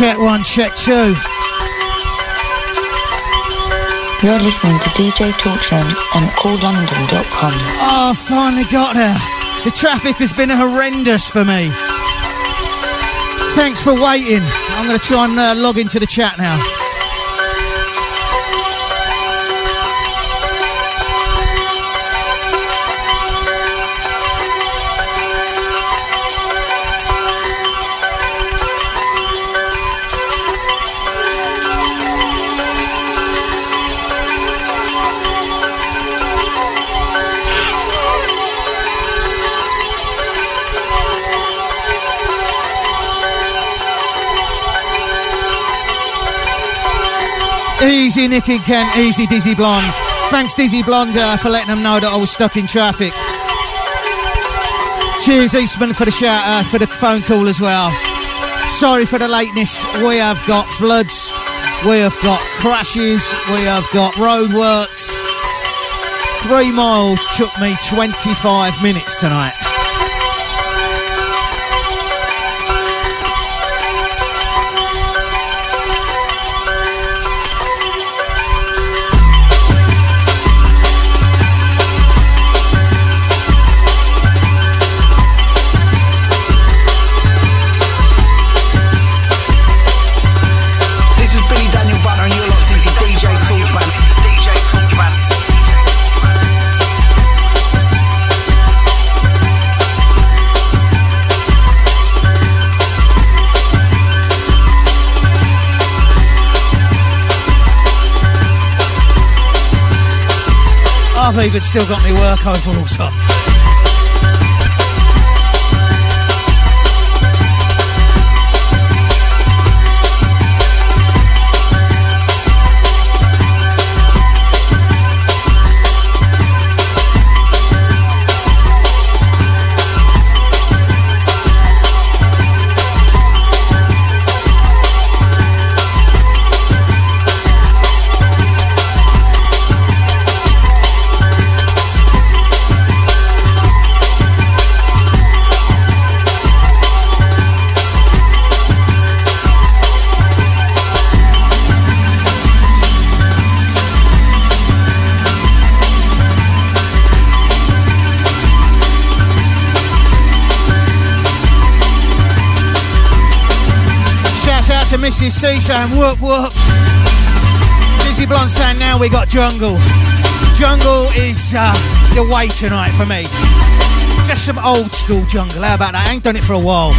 Check one, check two. You're listening to DJ Torchman on koollondon.com. Oh, finally got there. The traffic has been horrendous for me. Thanks for waiting. I'm going to try and uh, log into the chat now. Easy, Nicky Kent. Easy, Dizzy Blonde. Thanks, Dizzy Blonde, uh, for letting them know that I was stuck in traffic. Cheers, Eastman, for the shout, uh, for the phone call as well. Sorry for the lateness. We have got floods. We have got crashes. We have got roadworks. Three miles took me 25 minutes tonight. I've even still got me work overalls on. Mrs. C saying whoop whoop. Dizzy Blonde saying now we got jungle. Jungle is uh, the way tonight for me. Just some old school jungle. How about that? I ain't done it for a while.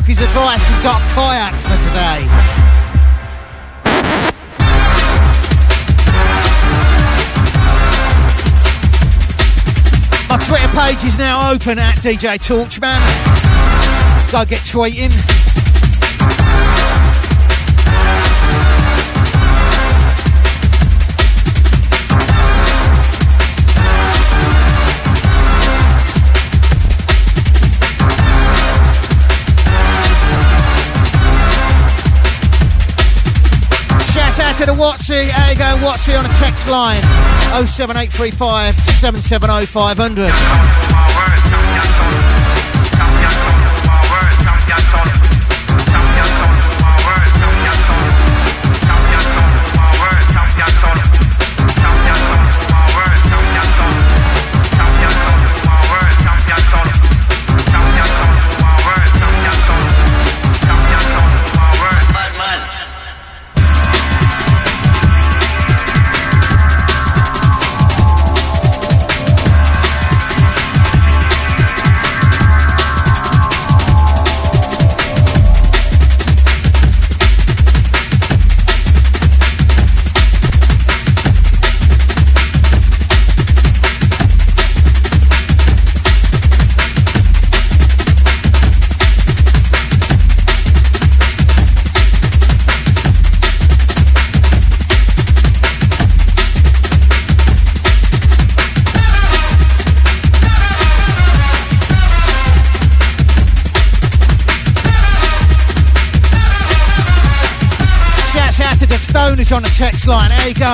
Took his advice and got kayak for today. My Twitter page is now open at DJ Torchman. Go get tweeting. To the Watsy. How you going, Watsy, on a text line 07835 770 500.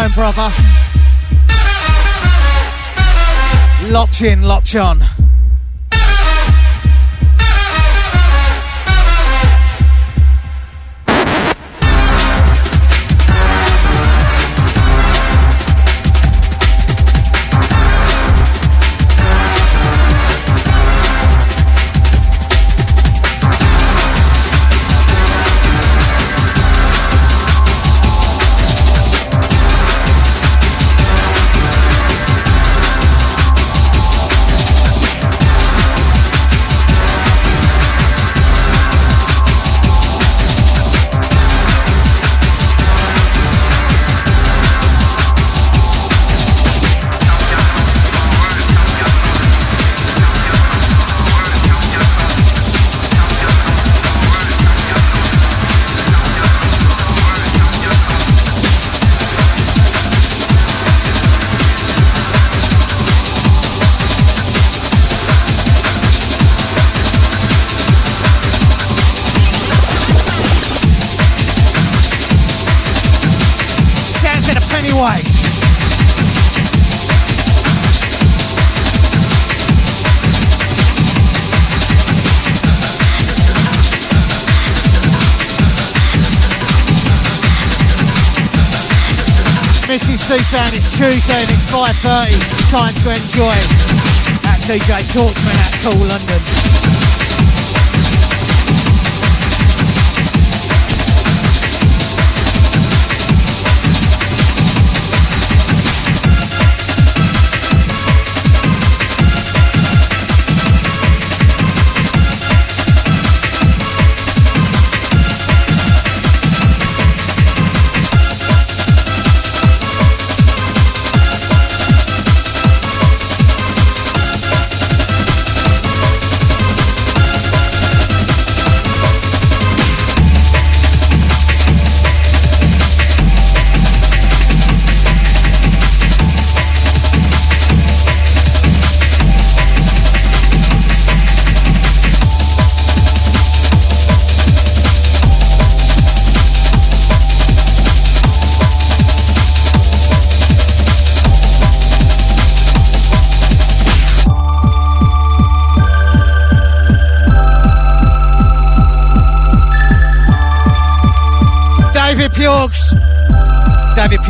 Going, brother? Locked in, locked on. Saying it's Tuesday and it's 5.30. Time to enjoy at DJ Torchman at Kool London.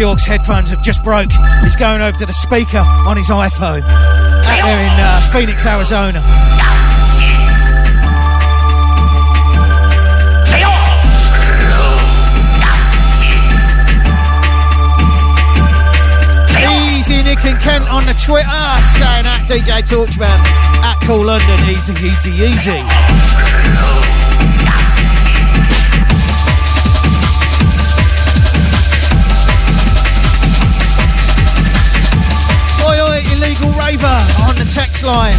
Pyork's headphones have just broke. He's going over to the speaker on his iPhone out there in uh, Phoenix, Arizona. Easy, Nick and Kent on the Twitter saying at DJ Torchman at Kool London. Easy, easy, easy. Text line.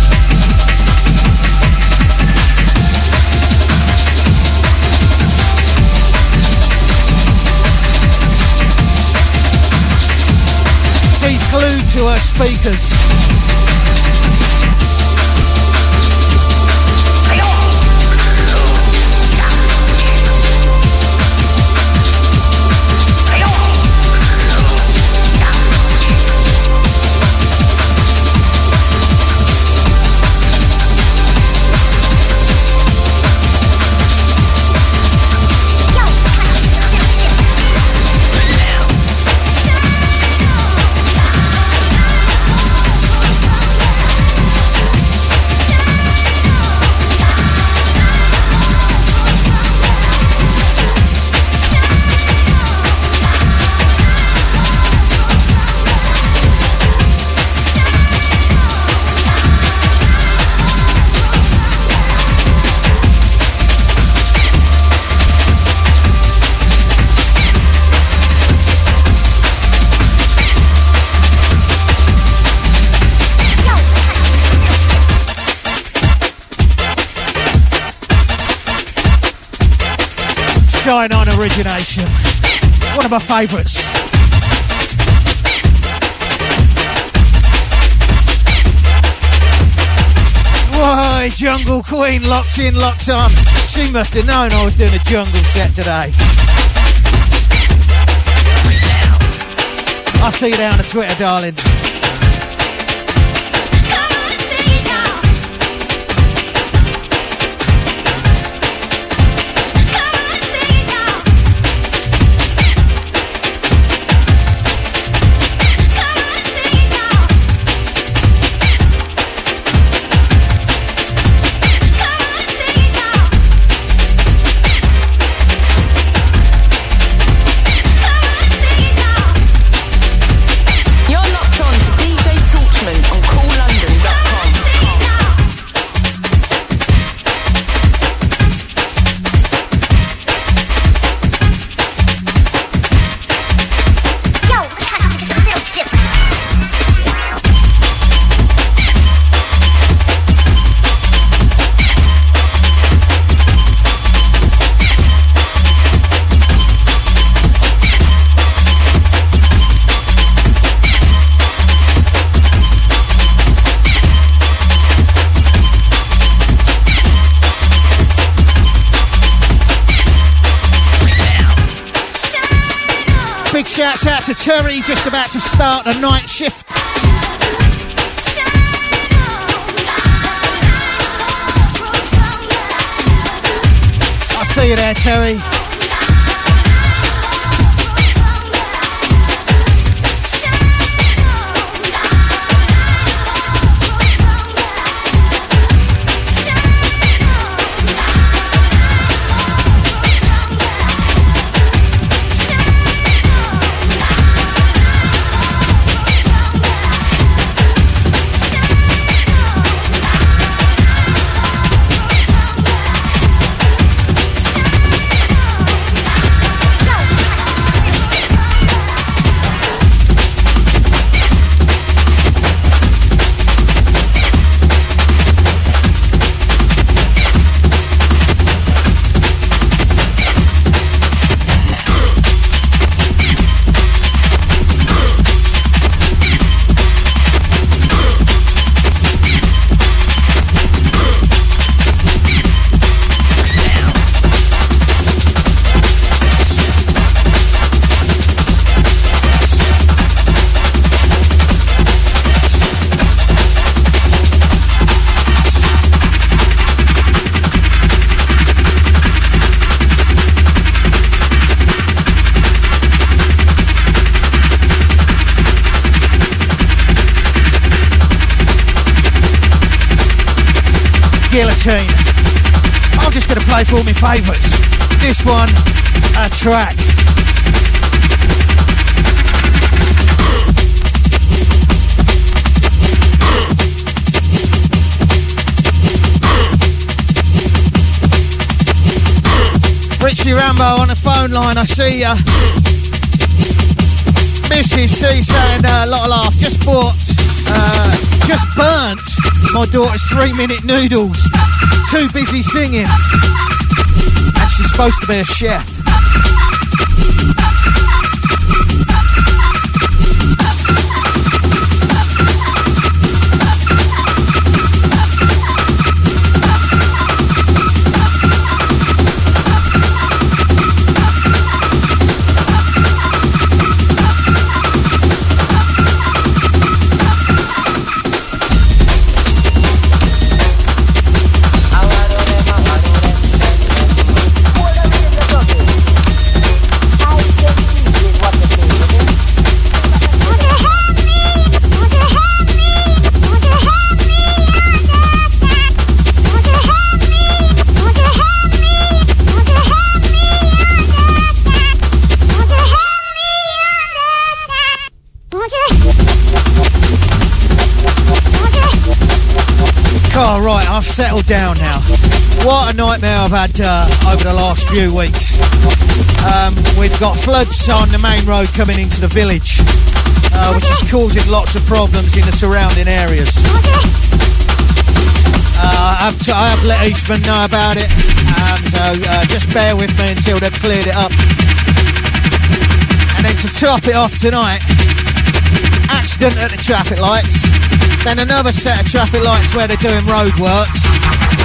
Glued to her speakers. Shine on origination. One of my favourites. Why, Jungle Queen locked in, locked on. She must have known I was doing a jungle set today. I'll see you down on Twitter, darling. To Terry, just about to start a night shift. I'll see you there, Terry. tune. I'm just going to play for all my favourites. This one, a track. Richie Rambo on the phone line, I see ya. Mrs. C saying uh, a lot of laugh. Just bought, uh, just burnt my daughter's three minute noodles. Too busy singing. And she's supposed to be a chef. Settled down now. What a nightmare I've had uh, over the last few weeks. Um, we've got floods on the main road coming into the village, uh, which is causing lots of problems in the surrounding areas. Uh, I, have to, I have let Eastman know about it, um, so uh, just bear with me until they've cleared it up. And then to top it off tonight, accident at the traffic lights. Then another set of traffic lights where they're doing roadworks.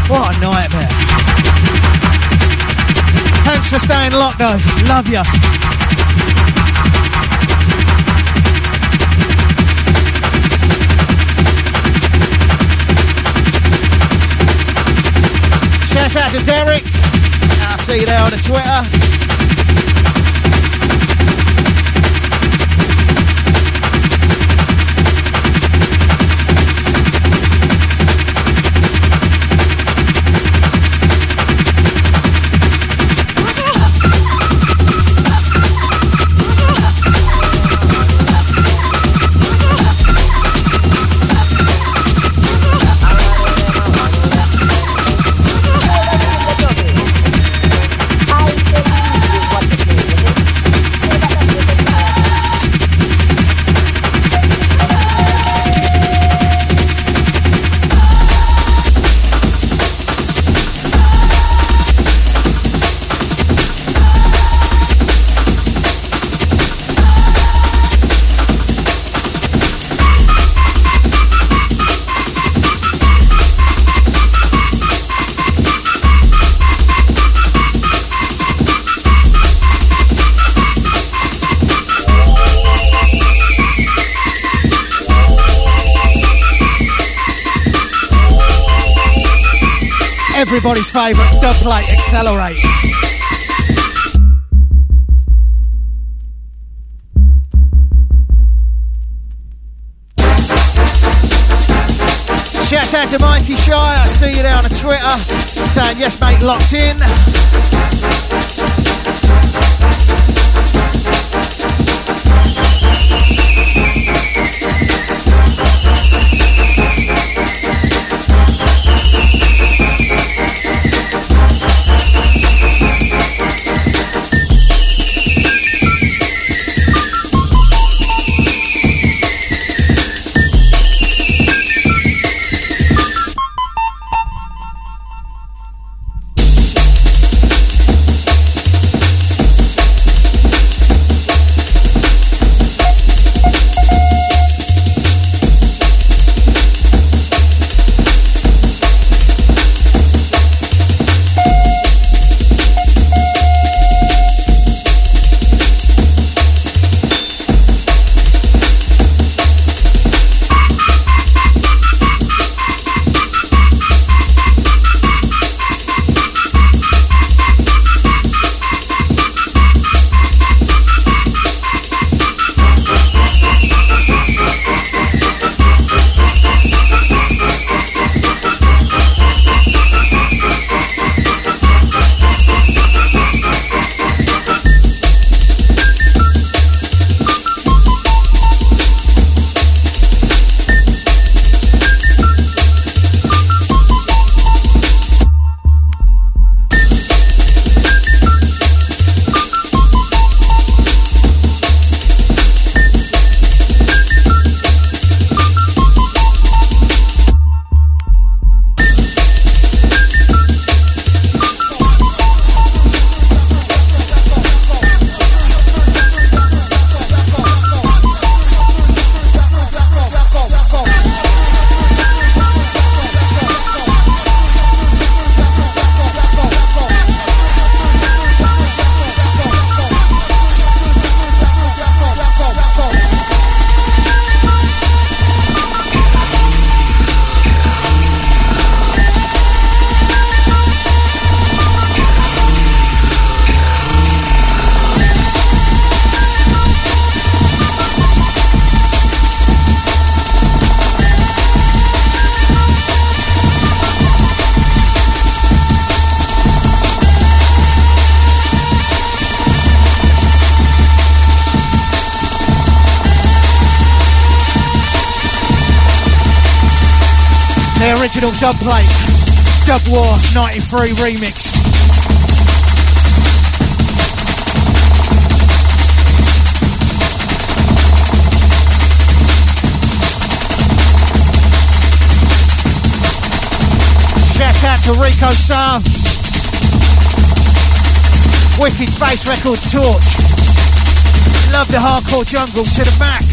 What a nightmare. Thanks for staying locked though. Love you. Shout out to Derek. I'll see you there on the Twitter. Everybody's favourite dubplate accelerate. Shout out to Mikey I see you there on Twitter saying yes mate locked in. Original dub War 93 remix. Shout out to Rico Sam. Wicked Face Records Torch. Love the hardcore jungle to the max.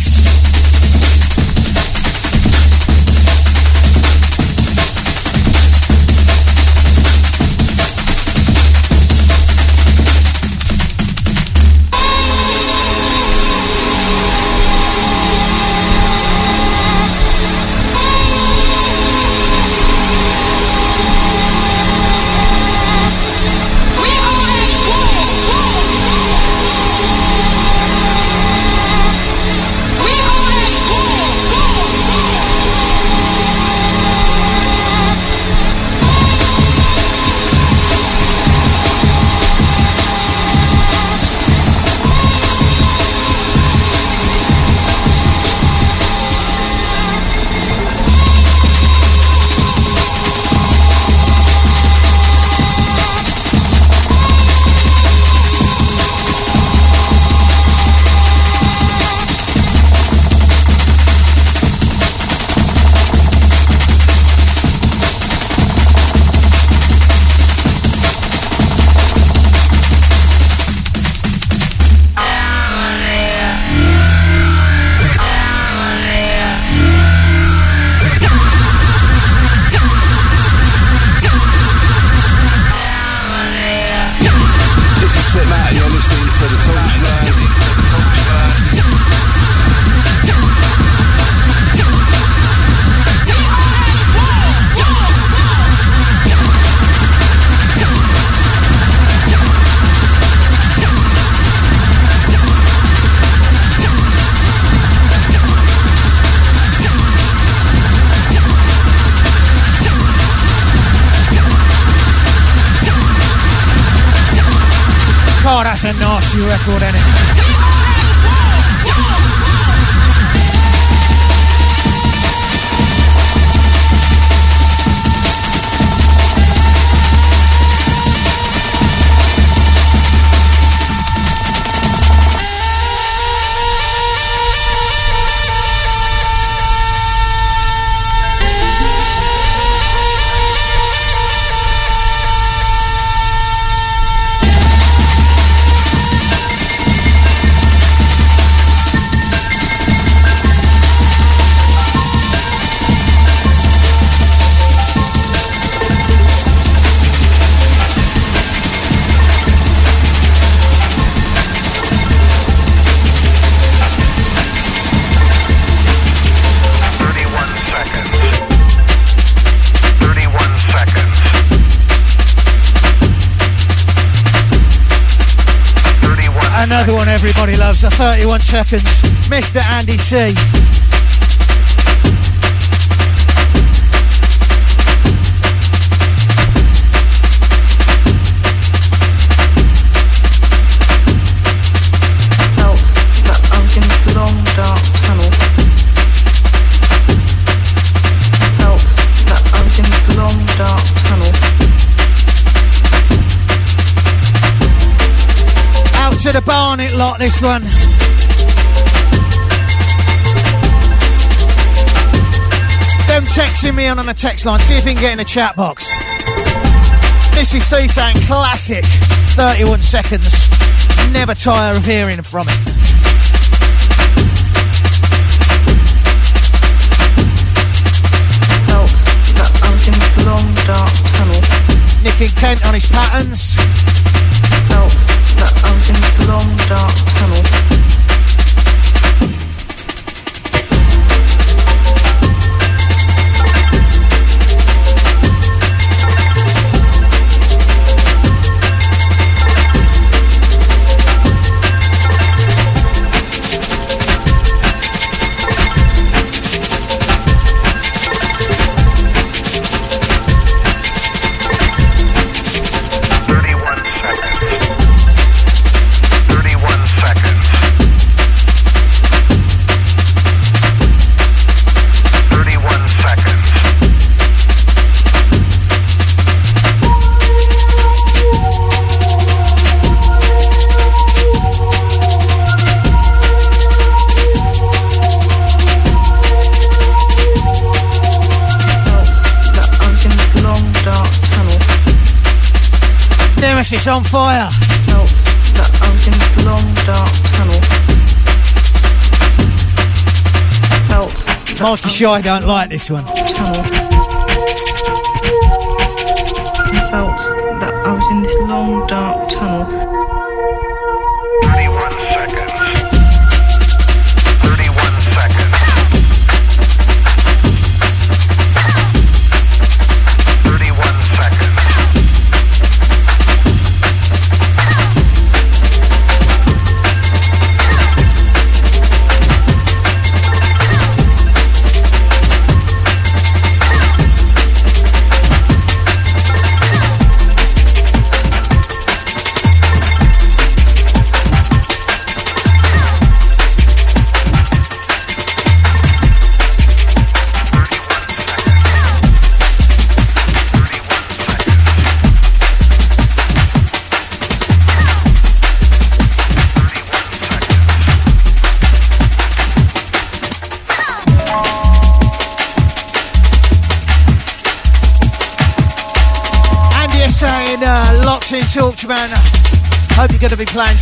Nasty everybody loves, the 31 seconds. Mr. Andy C. Out to Barnet lot, this one. Them texting me on on the text line, see if you can get in the chat box. This is Seasang Classic, 31 seconds. Never tire of hearing from it. Felt that I was in this long dark tunnel. Nick and Kent on his patterns. Felt I was in this long dark tunnel. Yes, it's on fire. Felt that I was in this long dark tunnel. Felt that Mikey I Shy don't like this one. tunnel. I felt that I was in this long dark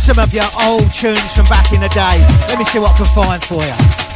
some of your old tunes from back in the day. Let me see what I can find for you.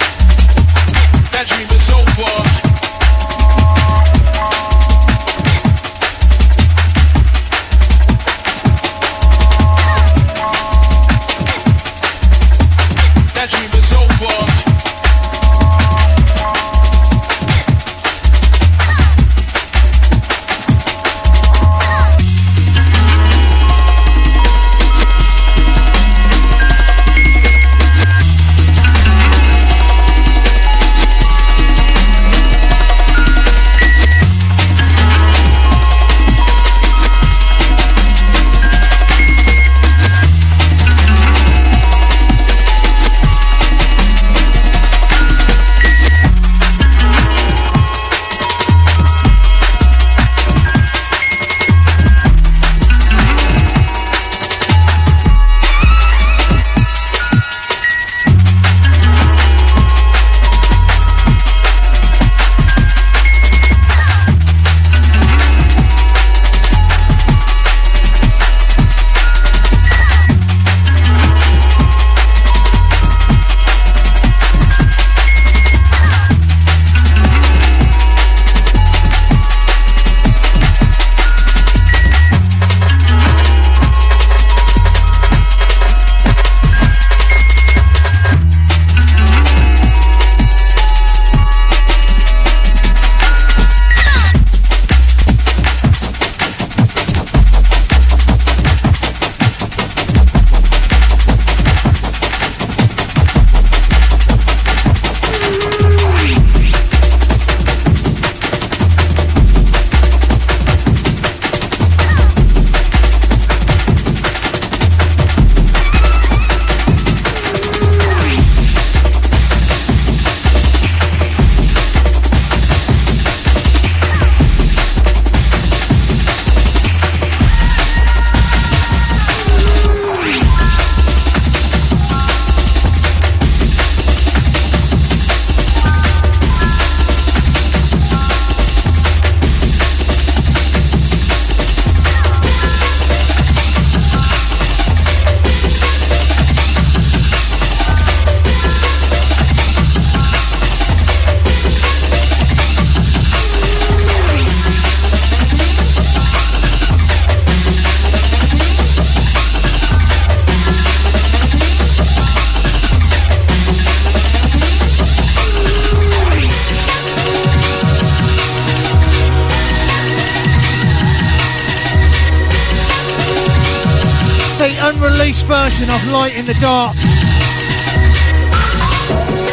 The Dark.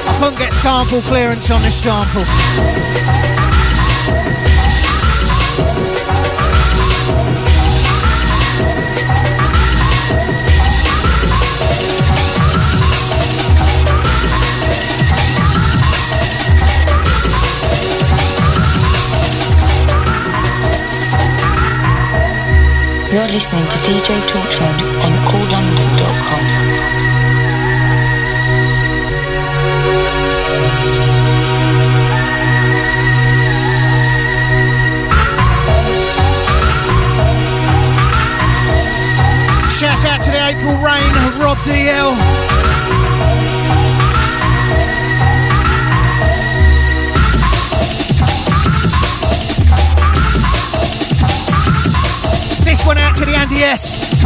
I couldn't get sample clearance on this sample. You're listening to DJ Torchman Michael Rain, Rob DL. This one out to the Andy S.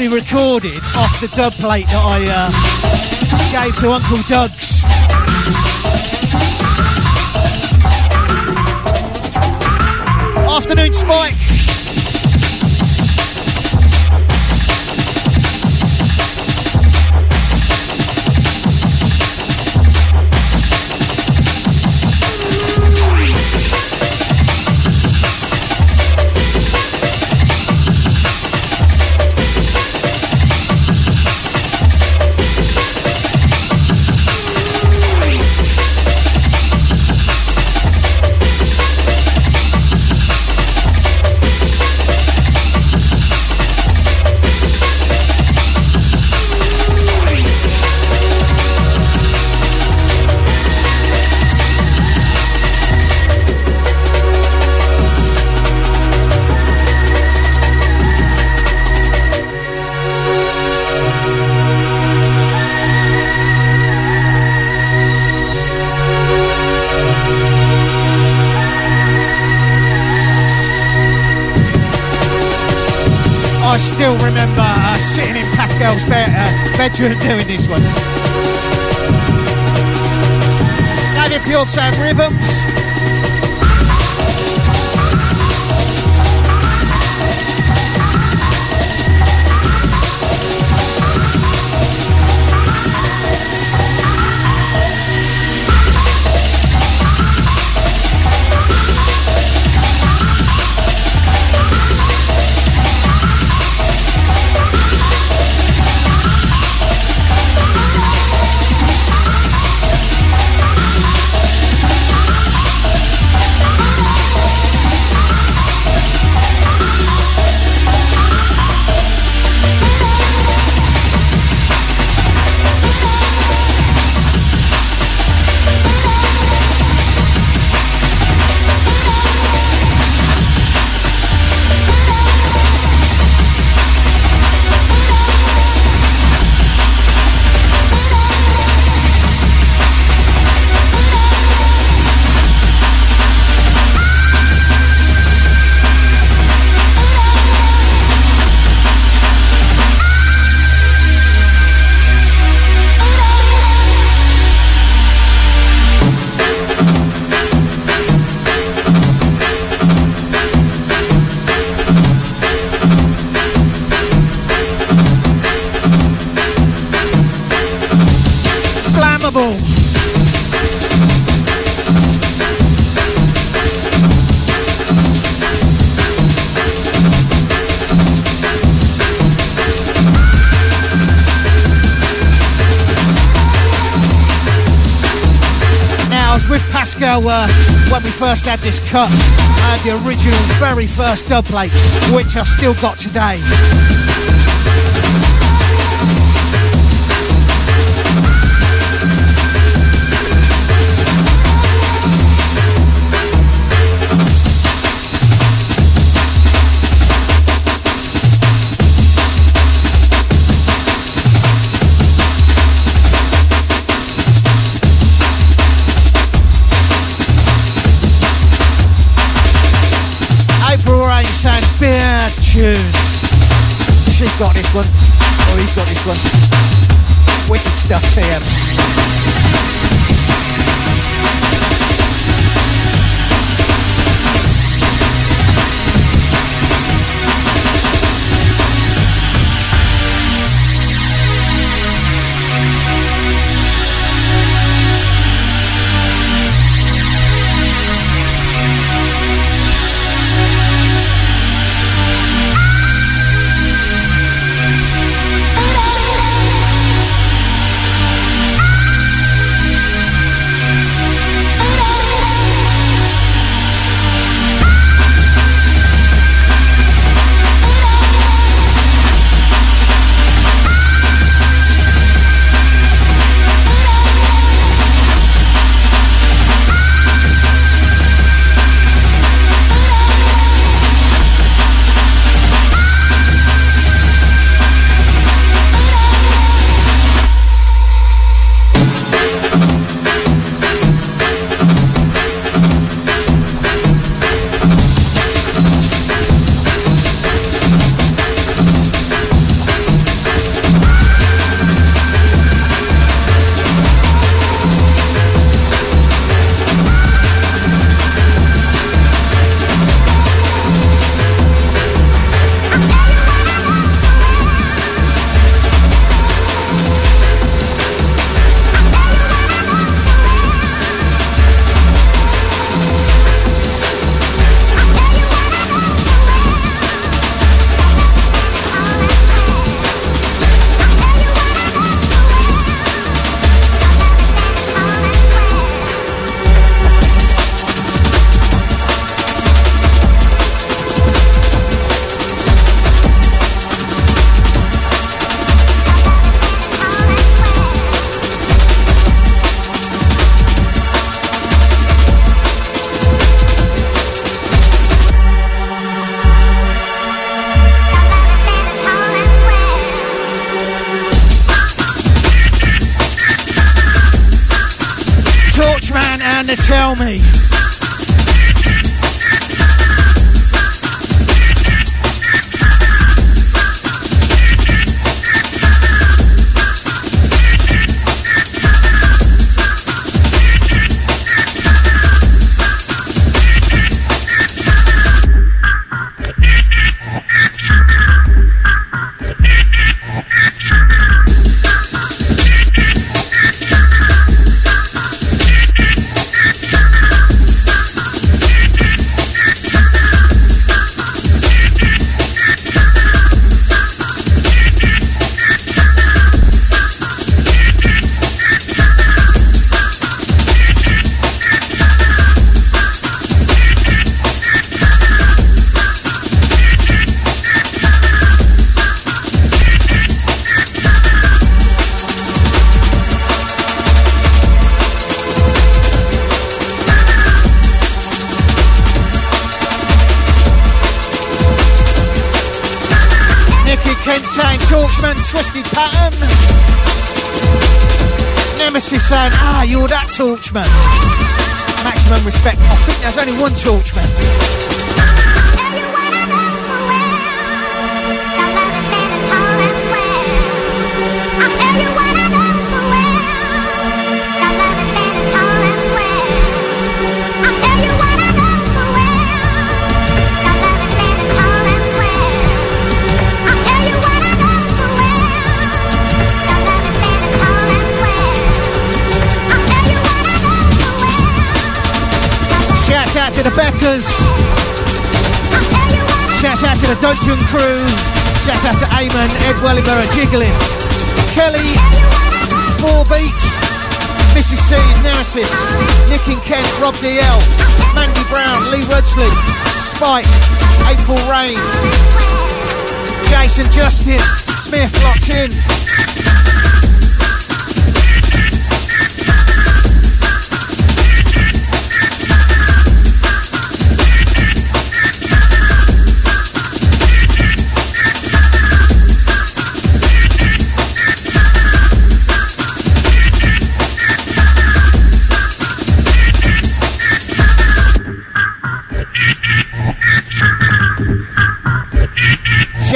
actually recorded off the dub plate that I uh, gave to Uncle Doug's. Afternoon, Spike. Bedroom doing this one. Pure saying rhythms. Pascal uh, when we first had this cut. I had the original, very first dub plate, which I've still got today. She's got this one. Or he's got this one. Wicked stuff, TM.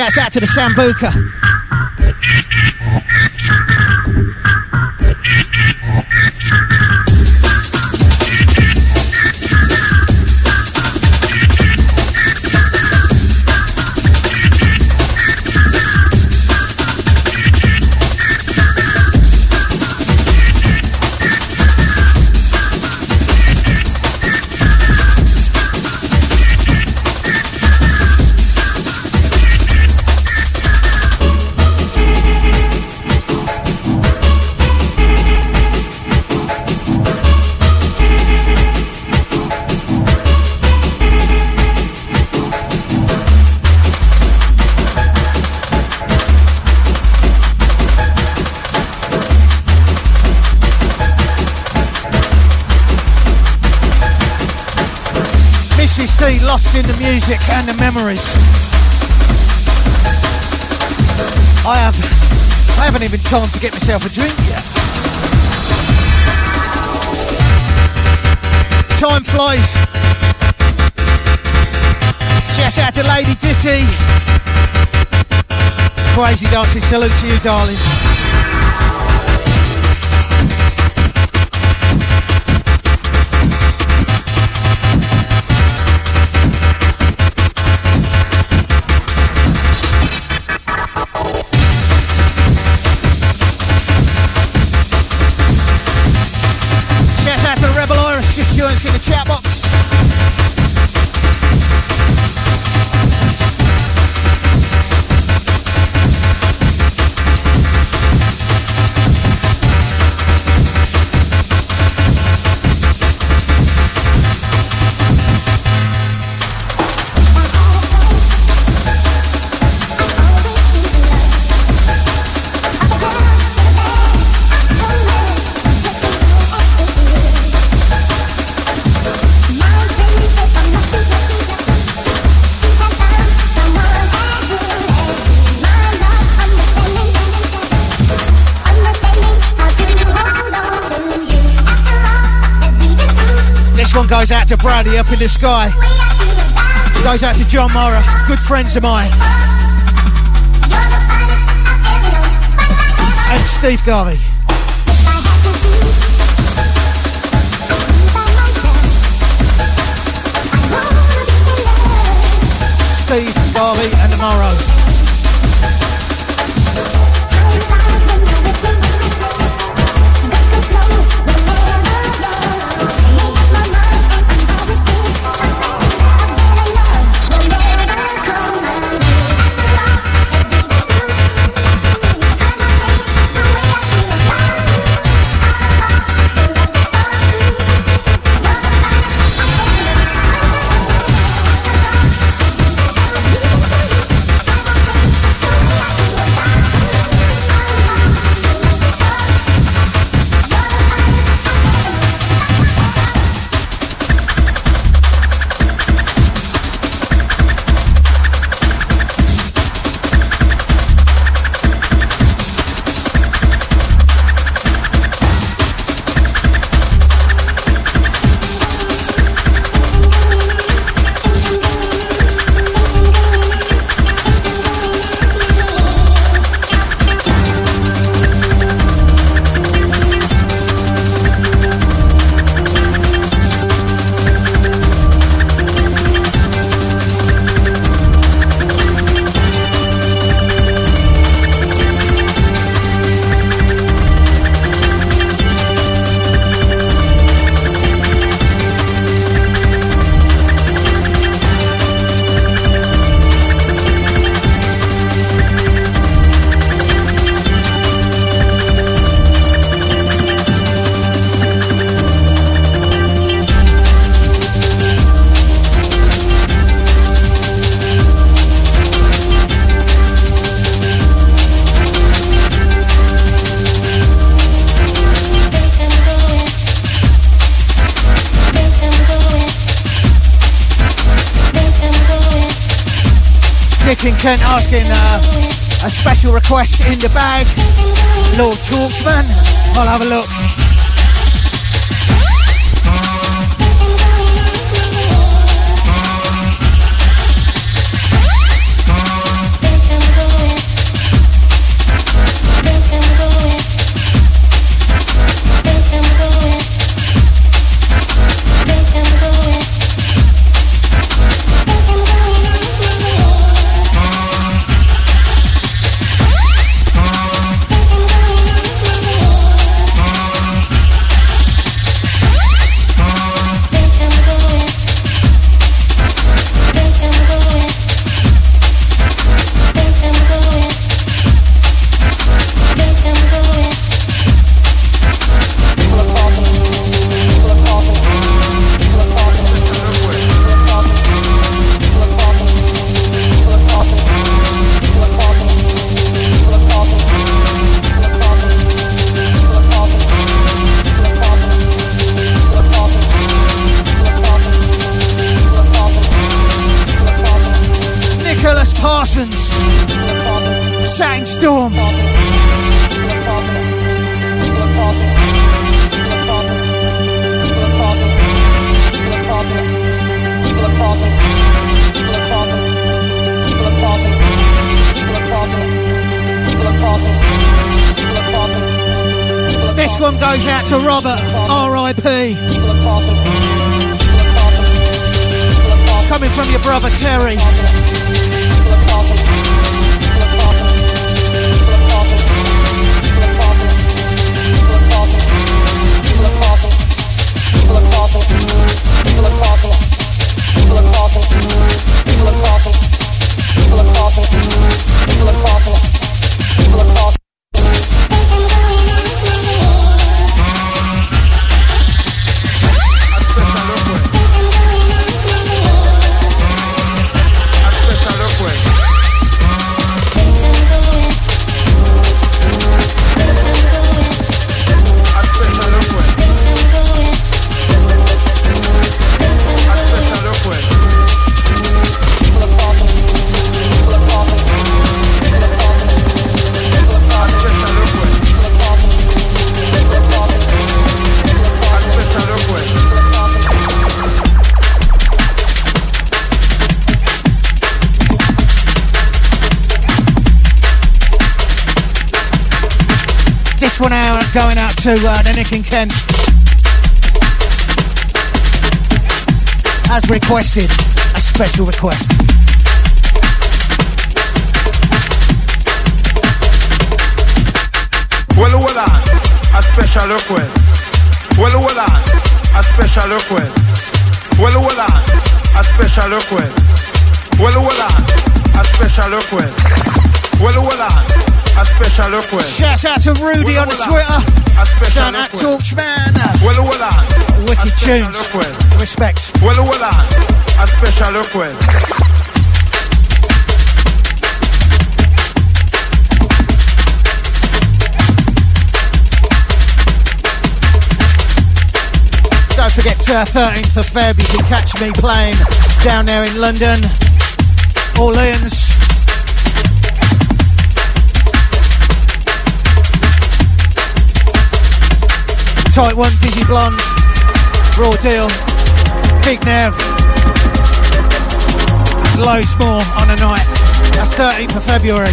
Shouts out to the Sambuca. music and the memories. I have I haven't even time to get myself a drink yet. Time flies. Shout out to Lady Ditty. Crazy dancing salute to you, darling. in the trap up Brady up in the sky. Goes out to John Mara, good friends of mine. And Steve Garvey. Steve Garvey and the request in the bag. Lord Talksman. I'll have a look. To uh, the Nick and Ken. As requested, a special request. Well, hold on, a special request. Well, hold on, a special request. Well, hold on, a special request. Well, hold on, a special request. Well, hold on, a special request. Shout out to Rudy on the Twitter. A special Shout out request. Torchman. Well, hold on, Wicked tunes. request. Respect. Well, hold on, a special request. Don't forget, uh, 13th of Feb, you can catch me playing down there in London, Orleans. Tight One, Dizzy Blonde, Raw Deal, Big and loads more on a night. That's 13th of February.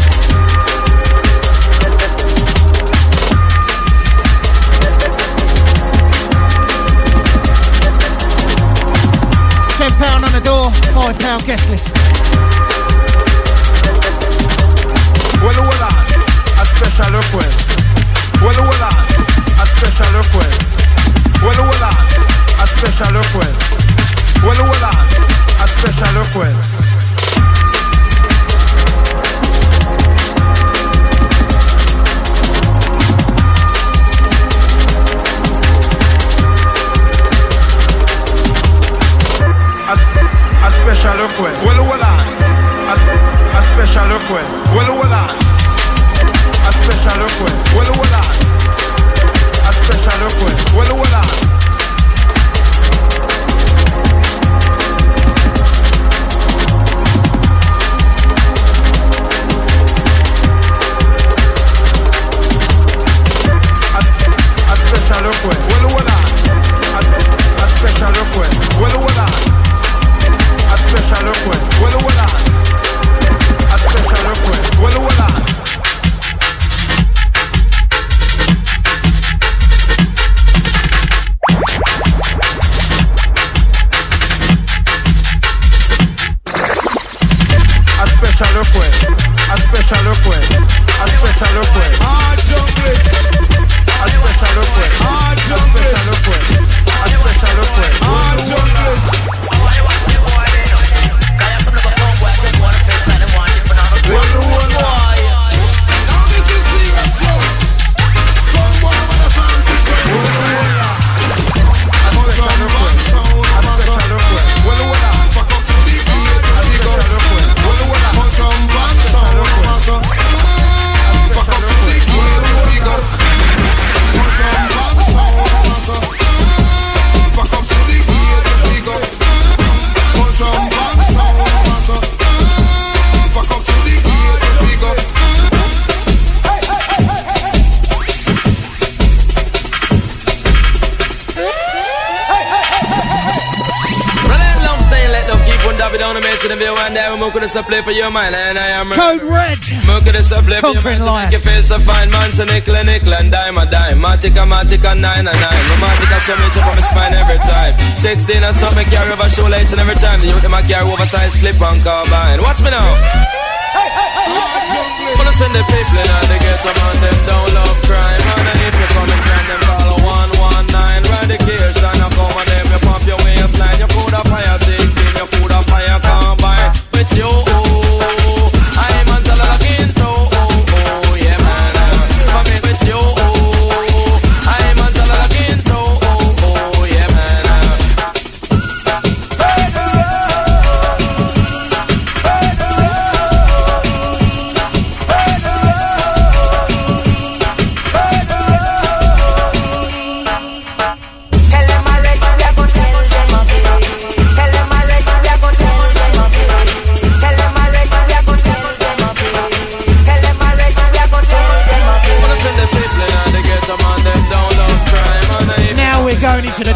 £10 on the door, £5 guest list. Well, on, a special request. Well, a special request. Well, on, a special request. Well, on, a special request. Special request. Well, on, a, a special request. Well, on, a special request. Well, hold on, a special request. Well, hold on. Day we're play for your mind and I am Code Red. Look at this up, left your mind to make you feel so fine, man. So nickel and nickel and dime a dime. Matic a matic a nine a nine. Romantic a so much up on my spine every time. 16 or something carry over shoelace and every time. The youth them a carry oversized clip on carbine. Watch me now. Wanna send the people in and they get some on them don't love crime. And if you come and them call a 119. Radication I come on them, you pump your waistline. You put a fire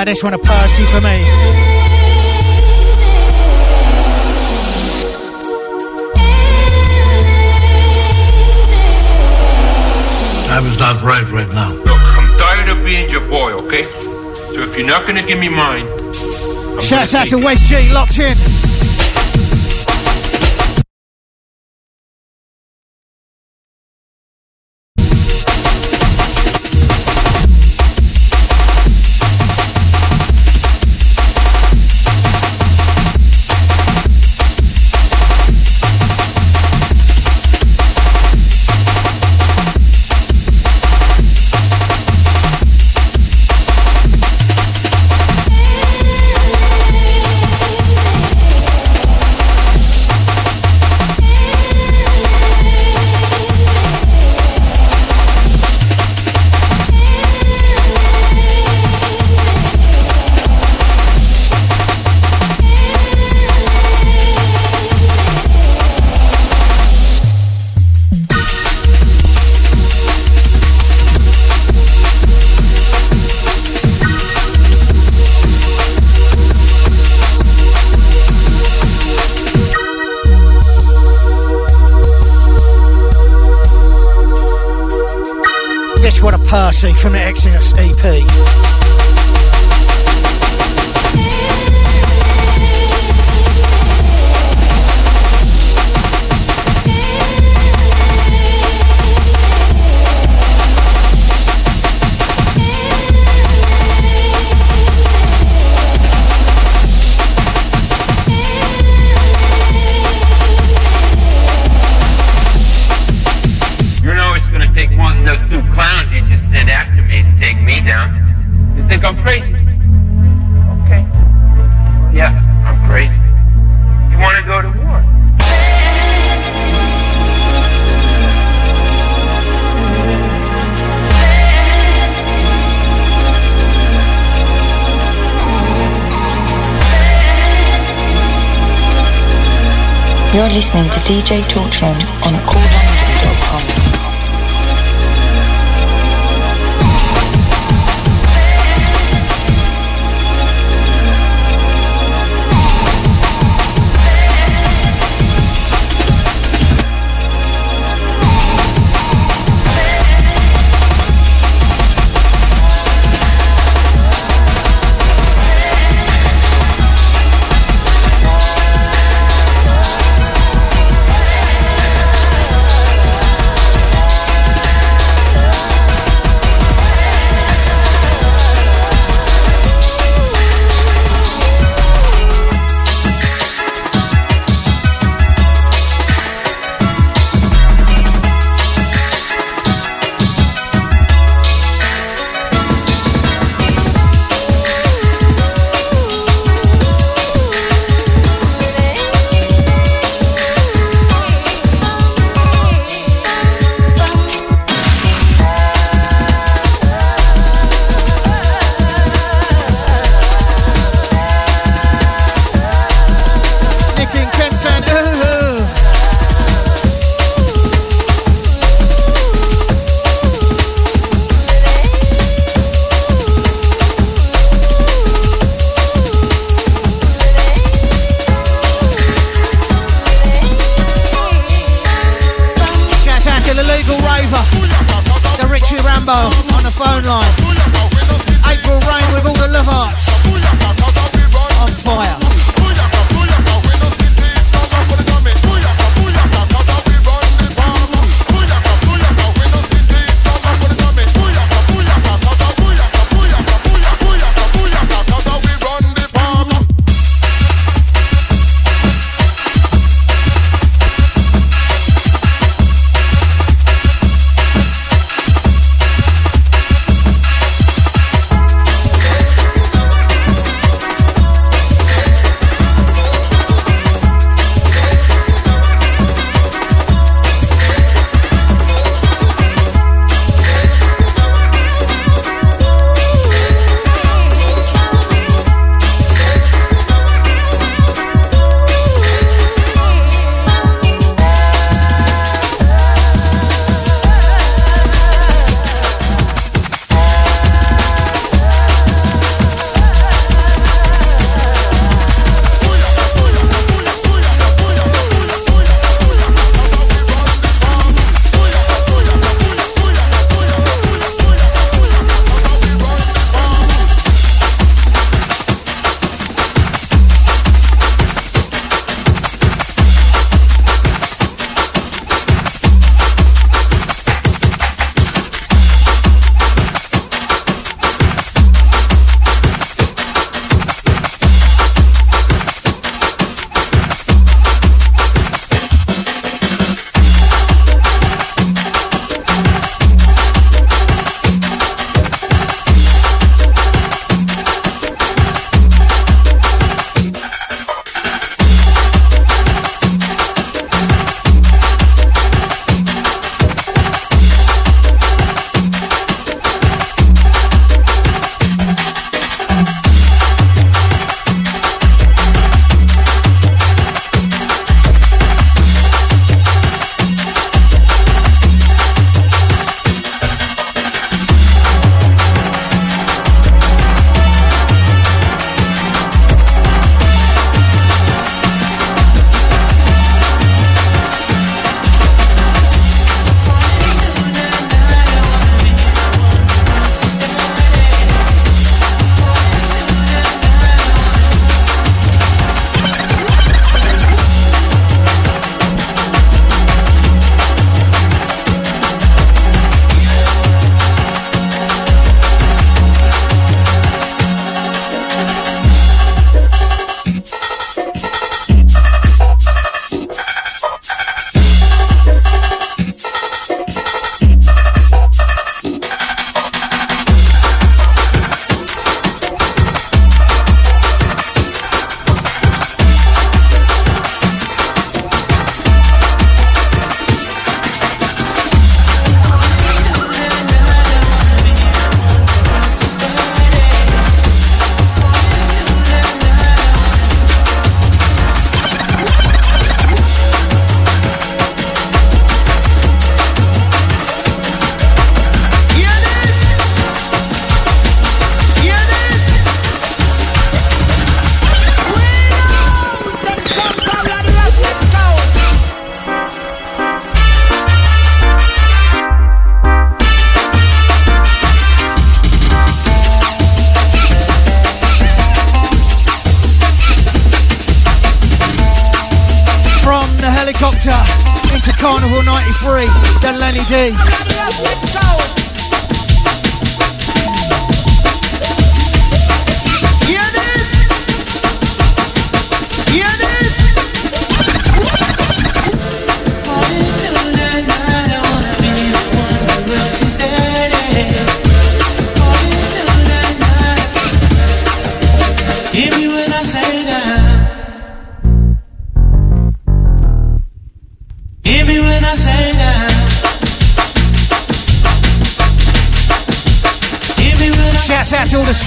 I just this one a Percy for me. Time is not right right now. Look, I'm tired of being your boy, okay? So if you're not gonna give me mine, Shouts out to West G, locked in.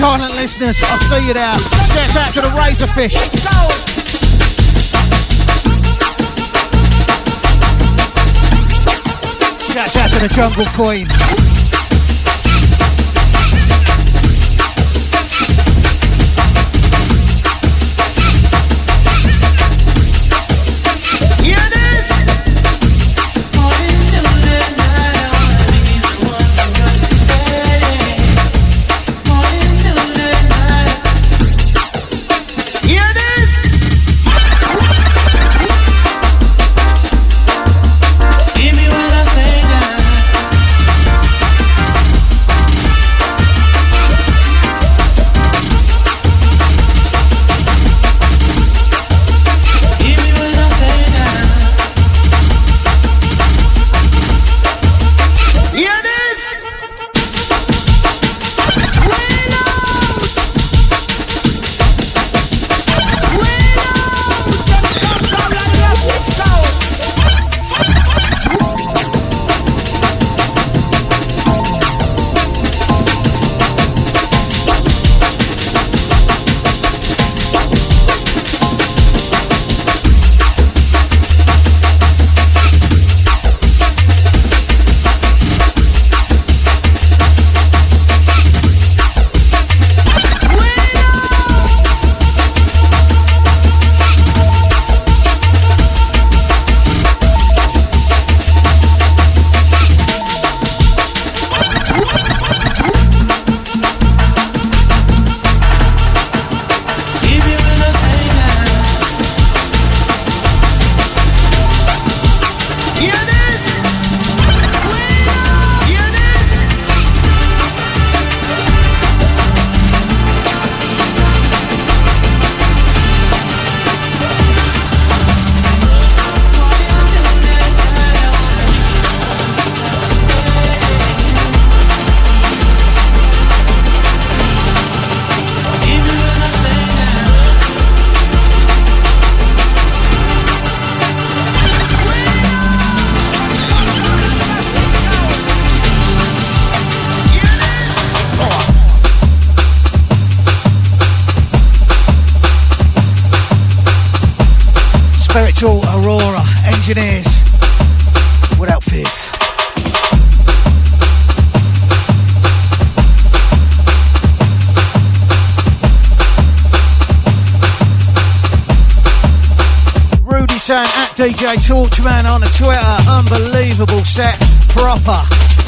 silent listeners, I'll see you there. Shouts out to the Razorfish. Shout out to the Jungle Queen. engineers without fears. Rudy San at DJ Torchman on a Twitter. Unbelievable set. Proper.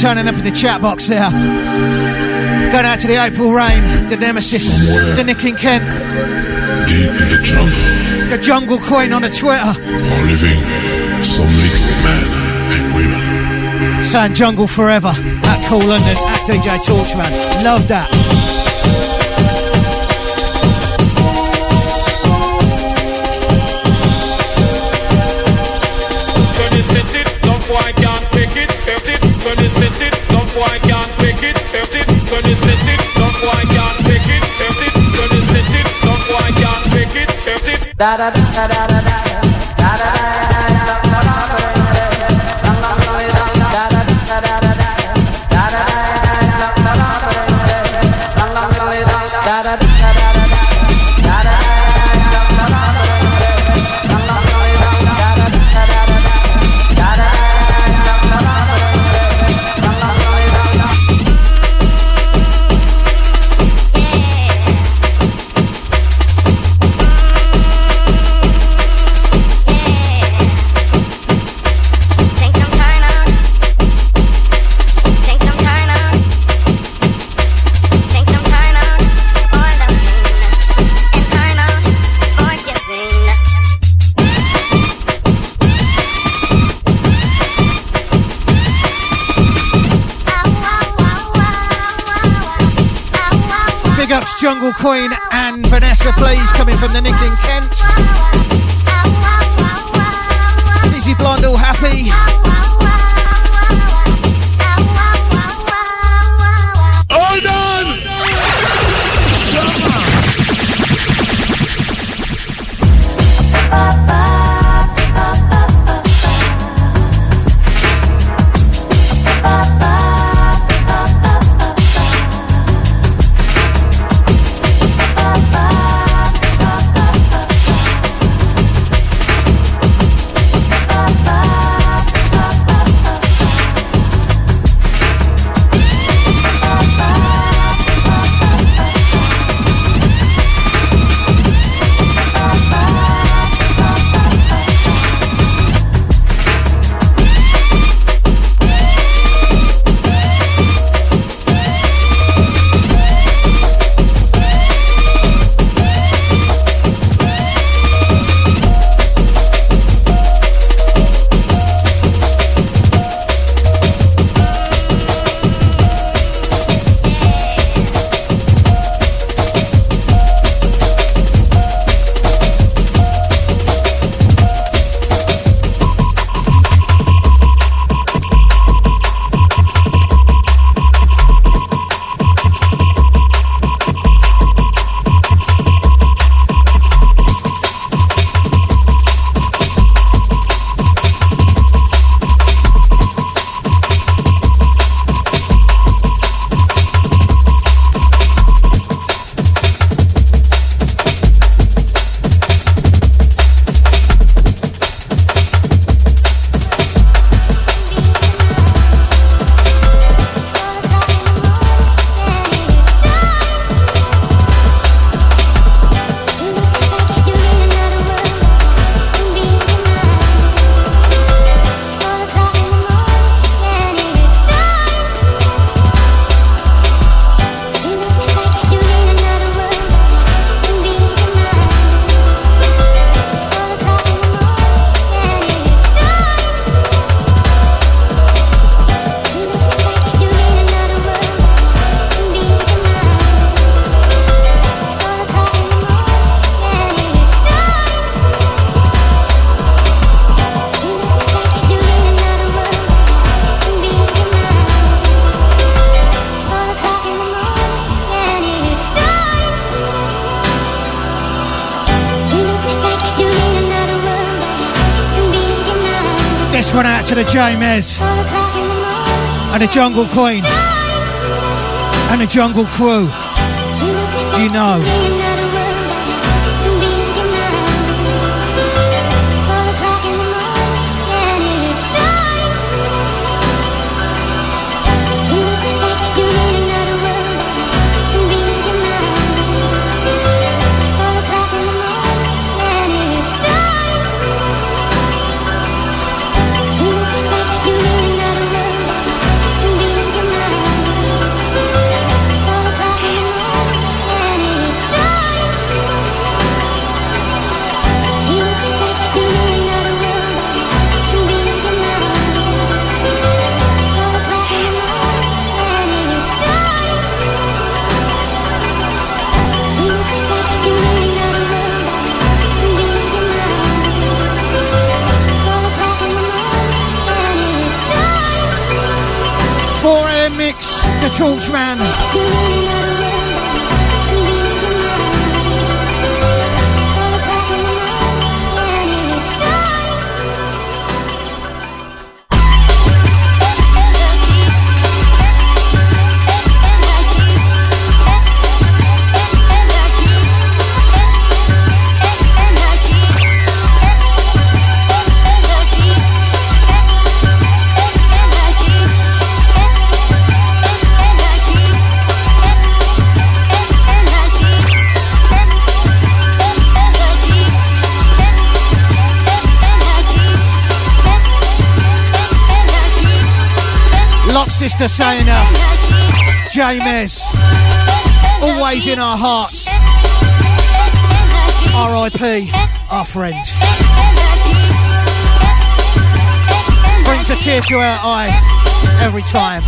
Turning up in the chat box there. Going out to the April Rain, the Nemesis, the Nick and Kent, Deep in the jungle the Jungle Queen on the Twitter, are living some little men and women. saying Jungle Forever at Kool London, at DJ Torchman. Love that. Da da da da da Queen and Vanessa, please, coming from the Nick and the J Mez and the Jungle Queen and the Jungle Crew. You know. Saying uh, James, always in our hearts. R.I.P. Our friend. Brings a tear to our eye every time.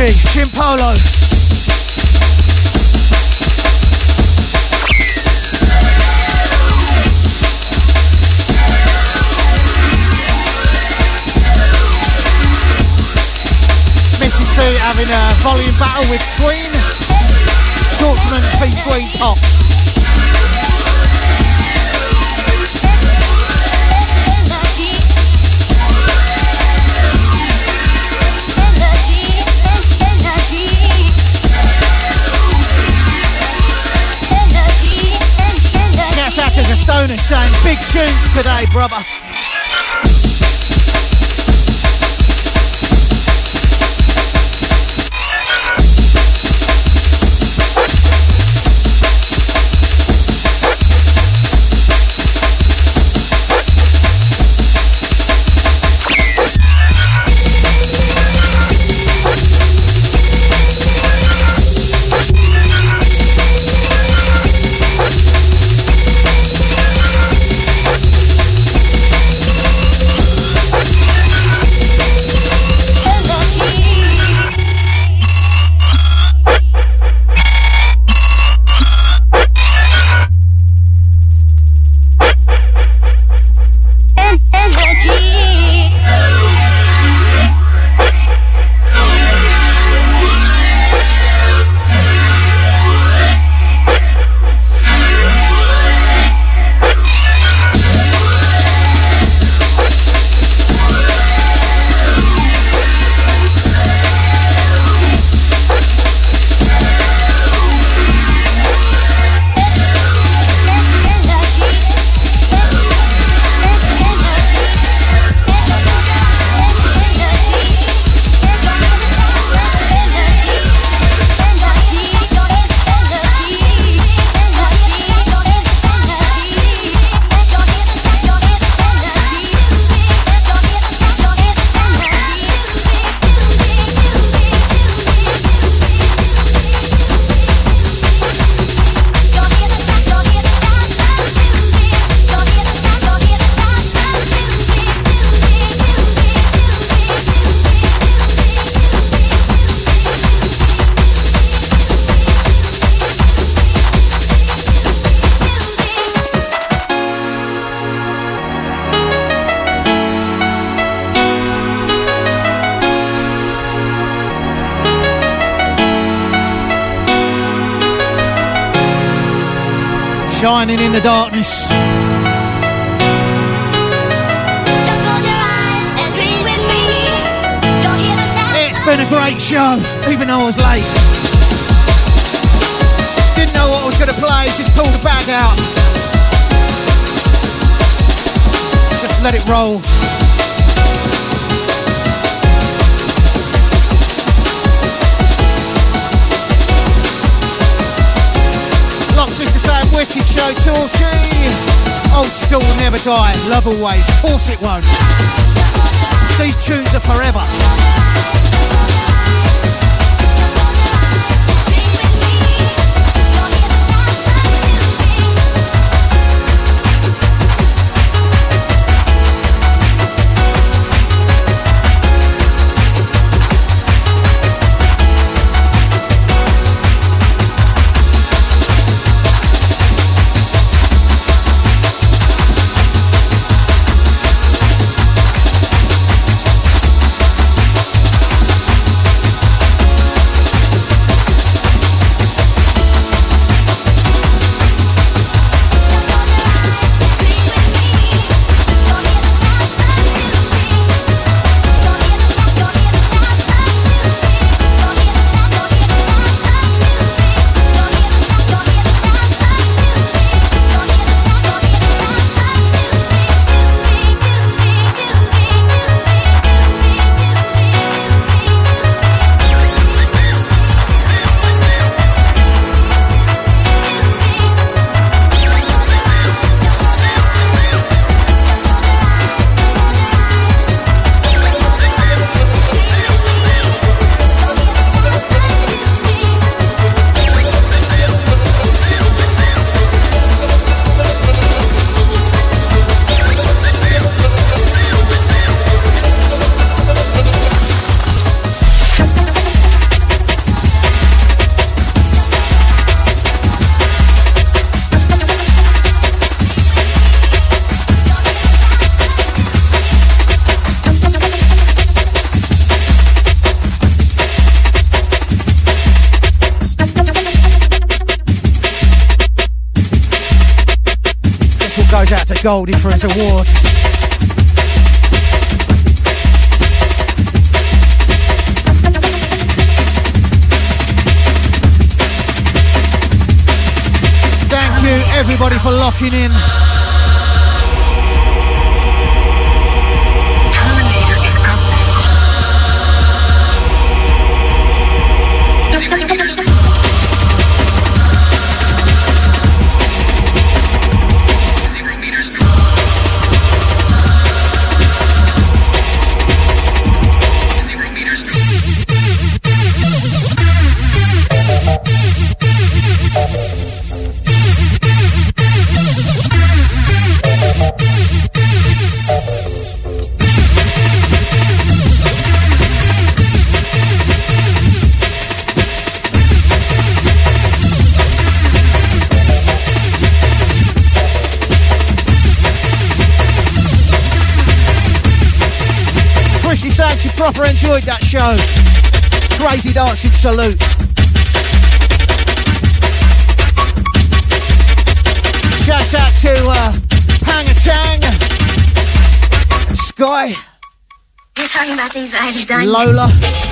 Energy, Jim Polo. Missy C having a volume battle with Tween. Torchman v Tween Pop. to Stone Stoner Chain. Big tunes today, brother. Shining in the darkness. It's been a great show, even though I was late. Didn't know what I was going to play, just pulled the bag out. Just let it roll. Wicked show, Torchy. Old school will never die, love always. Of course it won't. These tunes are forever. Out to Goldie for his award. Thank you everybody for locking in. Show. Crazy dancing salute. Shout out to uh, Pangatang, Sky, You're talking about these I have done. Lola.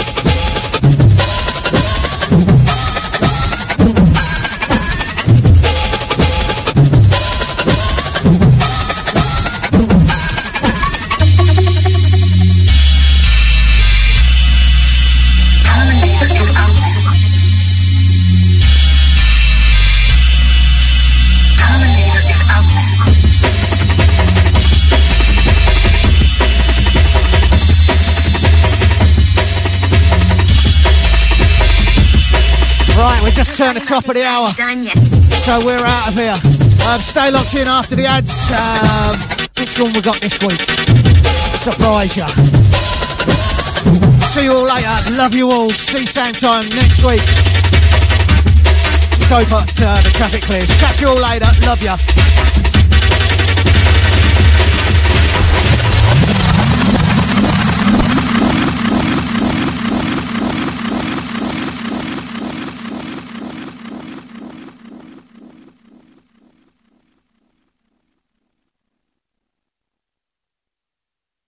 Turned the top of the hour. So we're out of here. Um, stay locked in after the ads. Um, which one we got this week? Surprise ya. See you all later. Love you all. See you same time next week. Go put uh, the traffic clears. Catch you all later. Love ya.